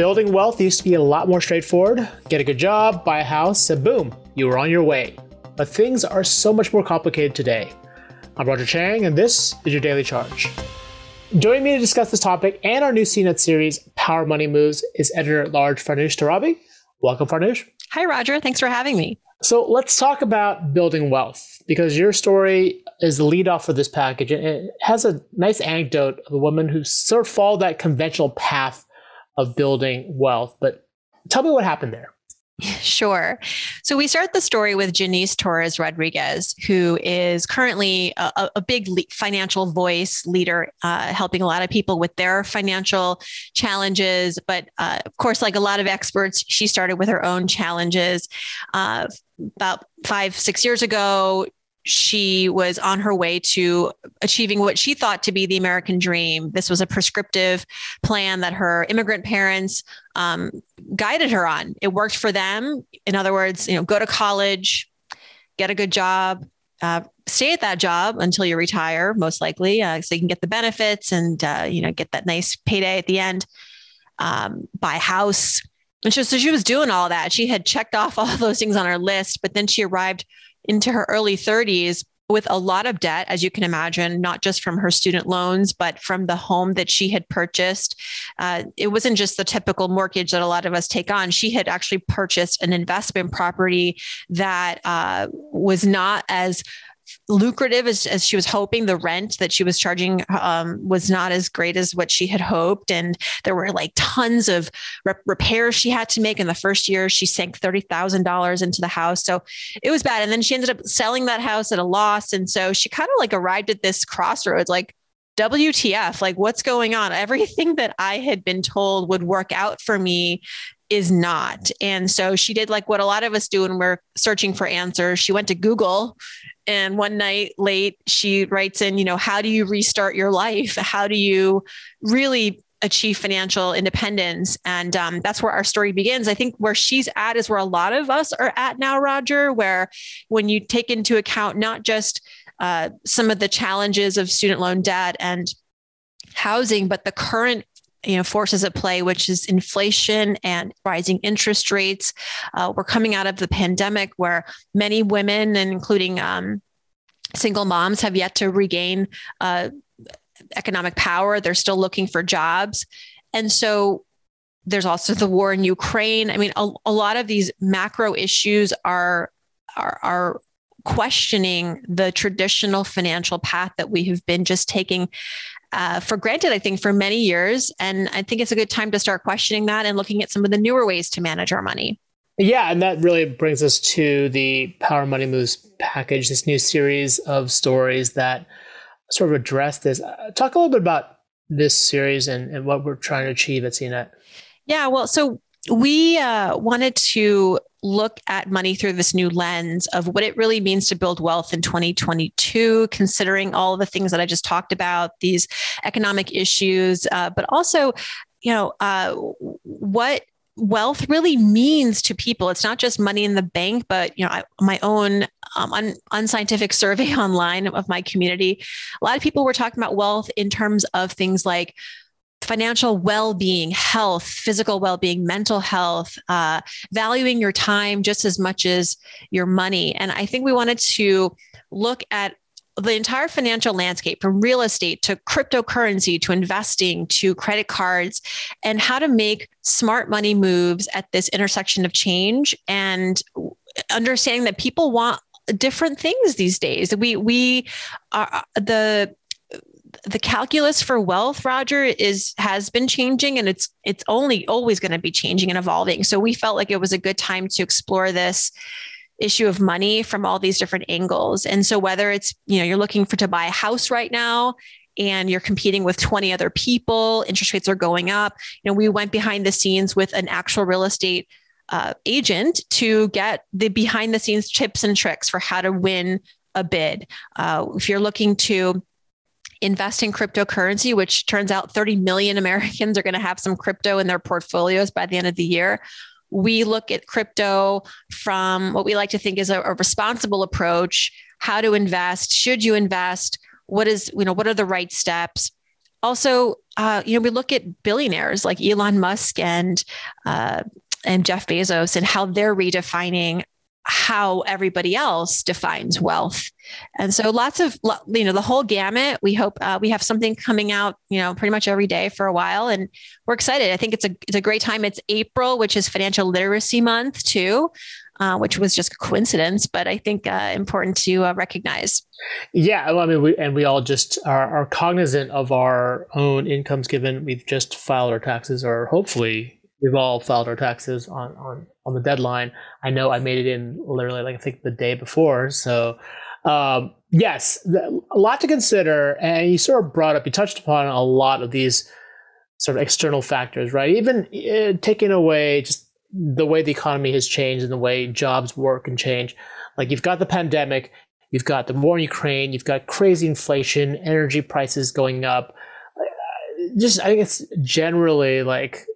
Building wealth used to be a lot more straightforward. Get a good job, buy a house, and boom, you were on your way. But things are so much more complicated today. I'm Roger Cheng, and this is your Daily Charge. Joining me to discuss this topic and our new CNET series, Power Money Moves, is editor at large Farnoosh Torabi. Welcome, Farnoosh. Hi, Roger. Thanks for having me. So let's talk about building wealth because your story is the lead off of this package. It has a nice anecdote of a woman who sort of followed that conventional path of building wealth. But tell me what happened there. Sure. So we start the story with Janice Torres Rodriguez, who is currently a, a big le- financial voice leader, uh, helping a lot of people with their financial challenges. But uh, of course, like a lot of experts, she started with her own challenges. Uh, about five, six years ago, she was on her way to achieving what she thought to be the American dream. This was a prescriptive plan that her immigrant parents um, guided her on. It worked for them. In other words, you know, go to college, get a good job, uh, stay at that job until you retire, most likely, uh, so you can get the benefits and uh, you know get that nice payday at the end. Um, buy house. And so she was doing all that. She had checked off all those things on her list, but then she arrived into her early 30s with a lot of debt, as you can imagine, not just from her student loans, but from the home that she had purchased. Uh, it wasn't just the typical mortgage that a lot of us take on. She had actually purchased an investment property that uh, was not as lucrative as, as she was hoping. The rent that she was charging um, was not as great as what she had hoped. And there were like tons of re- repairs she had to make in the first year. She sank $30,000 into the house. So it was bad. And then she ended up selling that house at a loss. And so she kind of like arrived at this crossroads like, WTF, like what's going on? Everything that I had been told would work out for me is not. And so she did like what a lot of us do when we're searching for answers. She went to Google and one night late, she writes in, you know, how do you restart your life? How do you really achieve financial independence? And um, that's where our story begins. I think where she's at is where a lot of us are at now, Roger, where when you take into account not just uh, some of the challenges of student loan debt and housing, but the current you know forces at play which is inflation and rising interest rates. Uh, we're coming out of the pandemic where many women and including um, single moms have yet to regain uh, economic power. They're still looking for jobs. And so there's also the war in ukraine. I mean a, a lot of these macro issues are are, are questioning the traditional financial path that we have been just taking uh, for granted, I think, for many years. And I think it's a good time to start questioning that and looking at some of the newer ways to manage our money. Yeah, and that really brings us to the Power Money Moves package, this new series of stories that sort of address this. Uh, talk a little bit about this series and, and what we're trying to achieve at CNET. Yeah, well, so we uh, wanted to look at money through this new lens of what it really means to build wealth in 2022, considering all the things that I just talked about, these economic issues, uh, but also, you know, uh, what wealth really means to people. It's not just money in the bank, but you know, I, my own um, un, unscientific survey online of my community. A lot of people were talking about wealth in terms of things like financial well-being health physical well-being mental health uh, valuing your time just as much as your money. And i think we wanted to look at the entire financial landscape from real estate to cryptocurrency to investing to credit cards and how to make smart money moves at this intersection of change and understanding that people want different things these days. We we are the the calculus for wealth roger is has been changing and it's it's only always going to be changing and evolving so we felt like it was a good time to explore this issue of money from all these different angles and so whether it's you know you're looking for to buy a house right now and you're competing with 20 other people, interest rates are going up. You know, we went behind the scenes with an actual real estate uh, agent to get the behind the scenes tips and tricks for how to win a bid. Uh, if you're looking to invest in cryptocurrency, which turns out 30 million Americans are going to have some crypto in their portfolios by the end of the year. We look at crypto from what we like to think is a, a responsible approach, how to invest, should you invest, what is, you know, what are the right steps? Also, uh, you know, we look at billionaires like Elon Musk and uh, and Jeff Bezos and how they're redefining how everybody else defines wealth. And so lots of, you know, the whole gamut. We hope uh, we have something coming out, you know, pretty much every day for a while. And we're excited. I think it's a, it's a great time. It's April, which is financial literacy month too. Uh, which was just a coincidence, but I think uh, important to uh, recognize. Yeah, well, I mean, we, and we all just are, are cognizant of our own incomes given we've just filed our taxes, or hopefully we've all filed our taxes on, on, on the deadline. I know I made it in literally like I think the day before. So um, yes, a lot to consider. And you sort of brought up, you touched upon a lot of these sort of external factors, right? Even uh, taking away just the way the economy has changed and the way jobs work and change. Like you've got the pandemic, you've got the war in Ukraine, you've got crazy inflation, energy prices going up. Just I think it's generally like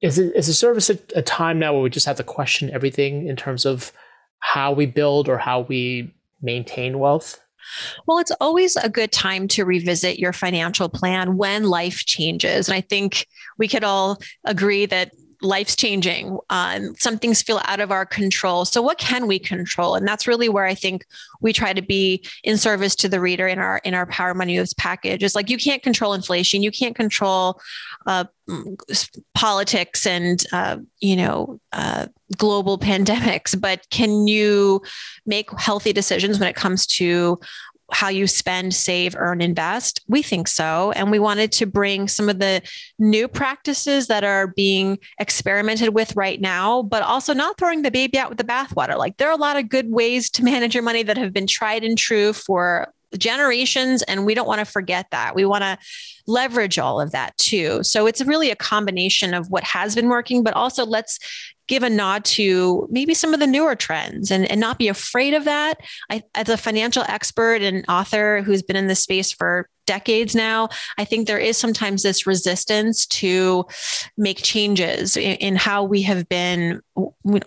is it is a service a, a time now where we just have to question everything in terms of how we build or how we maintain wealth? Well, it's always a good time to revisit your financial plan when life changes. And I think we could all agree that life's changing. Um, some things feel out of our control. So, what can we control? And that's really where I think we try to be in service to the reader in our in our Power Money Moves package. It's like you can't control inflation, you can't control uh, politics, and uh, you know uh, global pandemics, but can you make healthy decisions when it comes to how you spend, save, earn, invest? We think so. And we wanted to bring some of the new practices that are being experimented with right now, but also not throwing the baby out with the bathwater. Like there are a lot of good ways to manage your money that have been tried and true for generations. And we don't want to forget that. We want to leverage all of that too. So it's really a combination of what has been working, but also let's give a nod to maybe some of the newer trends and, and not be afraid of that. I, as a financial expert and author who's been in this space for decades now, I think there is sometimes this resistance to make changes in, in how we have been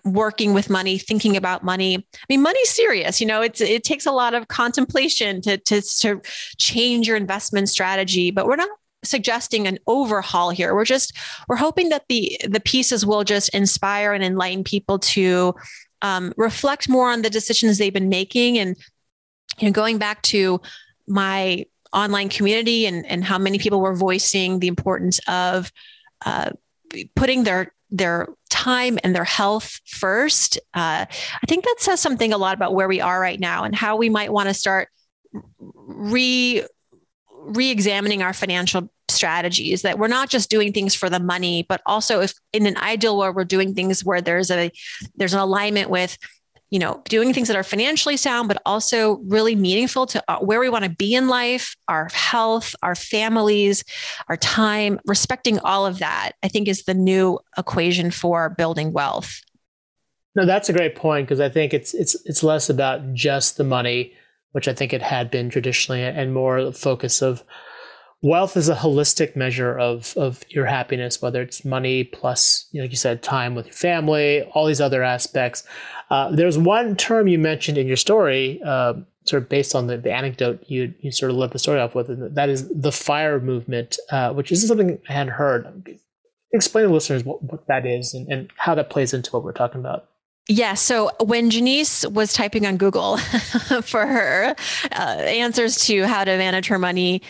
working with money, thinking about money. I mean, money's serious. You know, it's it takes a lot of contemplation to to to change your investment strategy, but we're not suggesting an overhaul here. We're just we're hoping that the the pieces will just inspire and enlighten people to um, reflect more on the decisions they've been making and you know going back to my online community and and how many people were voicing the importance of uh, putting their their time and their health first. Uh, I think that says something a lot about where we are right now and how we might want to start re re-examining our financial strategies that we're not just doing things for the money but also if in an ideal world we're doing things where there's a there's an alignment with you know doing things that are financially sound but also really meaningful to uh, where we want to be in life our health our families our time respecting all of that i think is the new equation for building wealth. No that's a great point because i think it's it's it's less about just the money which I think it had been traditionally, and more the focus of wealth is a holistic measure of of your happiness, whether it's money plus, you know, like you said, time with your family, all these other aspects. Uh, there's one term you mentioned in your story, uh, sort of based on the, the anecdote you you sort of led the story off with, and that is the fire movement, uh, which is something I hadn't heard. Explain to listeners what, what that is and, and how that plays into what we're talking about. Yeah. So when Janice was typing on Google for her uh, answers to how to manage her money,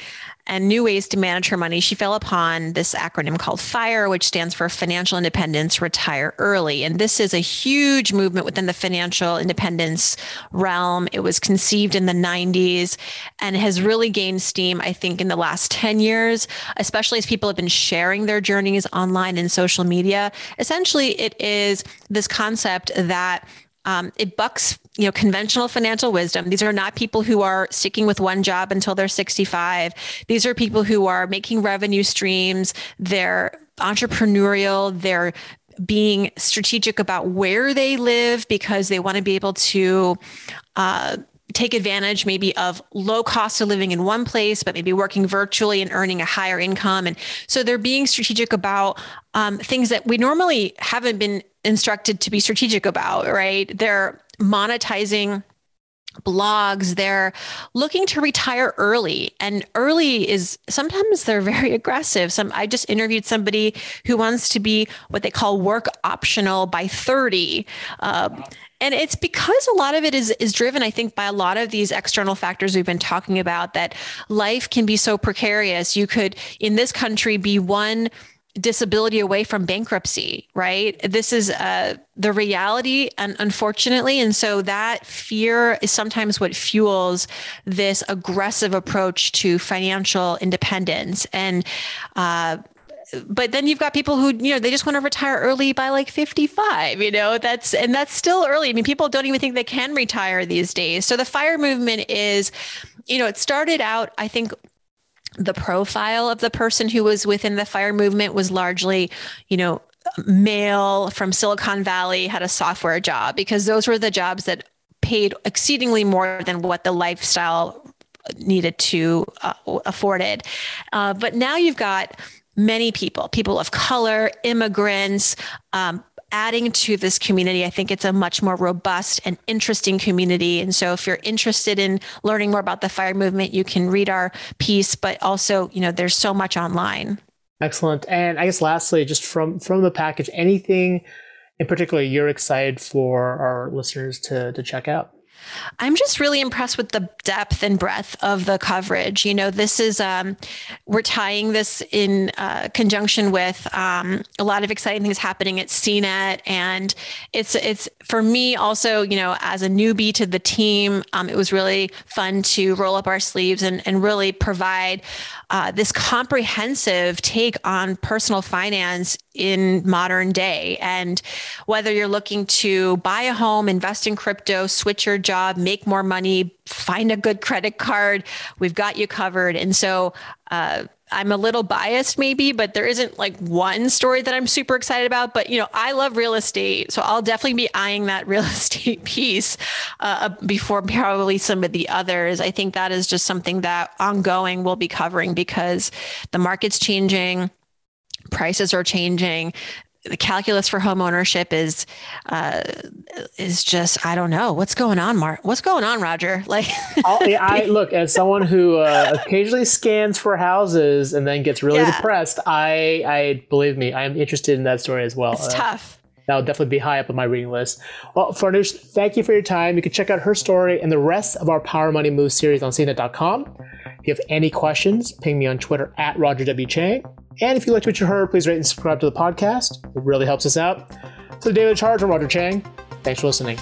and new ways to manage her money, she fell upon this acronym called FIRE, which stands for Financial Independence Retire Early. And this is a huge movement within the financial independence realm. It was conceived in the 90s and has really gained steam, I think, in the last 10 years, especially as people have been sharing their journeys online and social media. Essentially, it is this concept that um, it bucks you know conventional financial wisdom these are not people who are sticking with one job until they're 65 these are people who are making revenue streams they're entrepreneurial they're being strategic about where they live because they want to be able to uh, take advantage maybe of low cost of living in one place, but maybe working virtually and earning a higher income. And so they're being strategic about um, things that we normally haven't been instructed to be strategic about, right? They're monetizing blogs. They're looking to retire early and early is sometimes they're very aggressive. Some i just interviewed somebody who wants to be what they call work optional by 30 uh, and it's because a lot of it is is driven i think by a lot of these external factors we've been talking about that life can be so precarious. You could in this country be one disability away from bankruptcy, right? This is uh, the reality, and unfortunately, and so that fear is sometimes what fuels this aggressive approach to financial independence. And uh, but then you've got people who you know they just want to retire early by like 55 you know that's and that's still early i mean people don't even think they can retire these days so the fire movement is you know it started out i think the profile of the person who was within the fire movement was largely, you know, male from Silicon Valley had a software job because those were the jobs that paid exceedingly more than what the lifestyle needed to uh, afforded. Uh, but now you've got many people, people of color, immigrants, um, adding to this community. I think it's a much more robust and interesting community. And so if you're interested in learning more about the fire movement, you can read our piece, but also, you know, there's so much online. Excellent. And I guess lastly, just from from the package, anything in particular you're excited for our listeners to to check out? I'm just really impressed with the depth and breadth of the coverage. You know, this is, um, we're tying this in uh, conjunction with um, a lot of exciting things happening at CNET. And it's, it's for me also, you know, as a newbie to the team, um, it was really fun to roll up our sleeves and, and really provide uh, this comprehensive take on personal finance in modern day. And whether you're looking to buy a home, invest in crypto, switch your job, make more money, find a good credit card, we've got you covered. And so, uh, I'm a little biased maybe, but there isn't like one story that I'm super excited about. But you know, I love real estate, so I'll definitely be eyeing that real estate piece uh, before probably some of the others. I think that is just something that ongoing we'll be covering because the market's changing, prices are changing the calculus for home ownership is uh, is just I don't know what's going on, Mark. What's going on, Roger? Like, I look as someone who uh, occasionally scans for houses and then gets really yeah. depressed. I, I believe me, I am interested in that story as well. It's uh, tough. That'll definitely be high up on my reading list. Well, Farnoosh, thank you for your time. You can check out her story and the rest of our Power Money Moves series on CNET.com. If you have any questions, ping me on Twitter at Roger W. Cheng. And if you liked what you heard, please rate and subscribe to the podcast. It really helps us out. So, the Daily Charge, I'm Roger Cheng. Thanks for listening.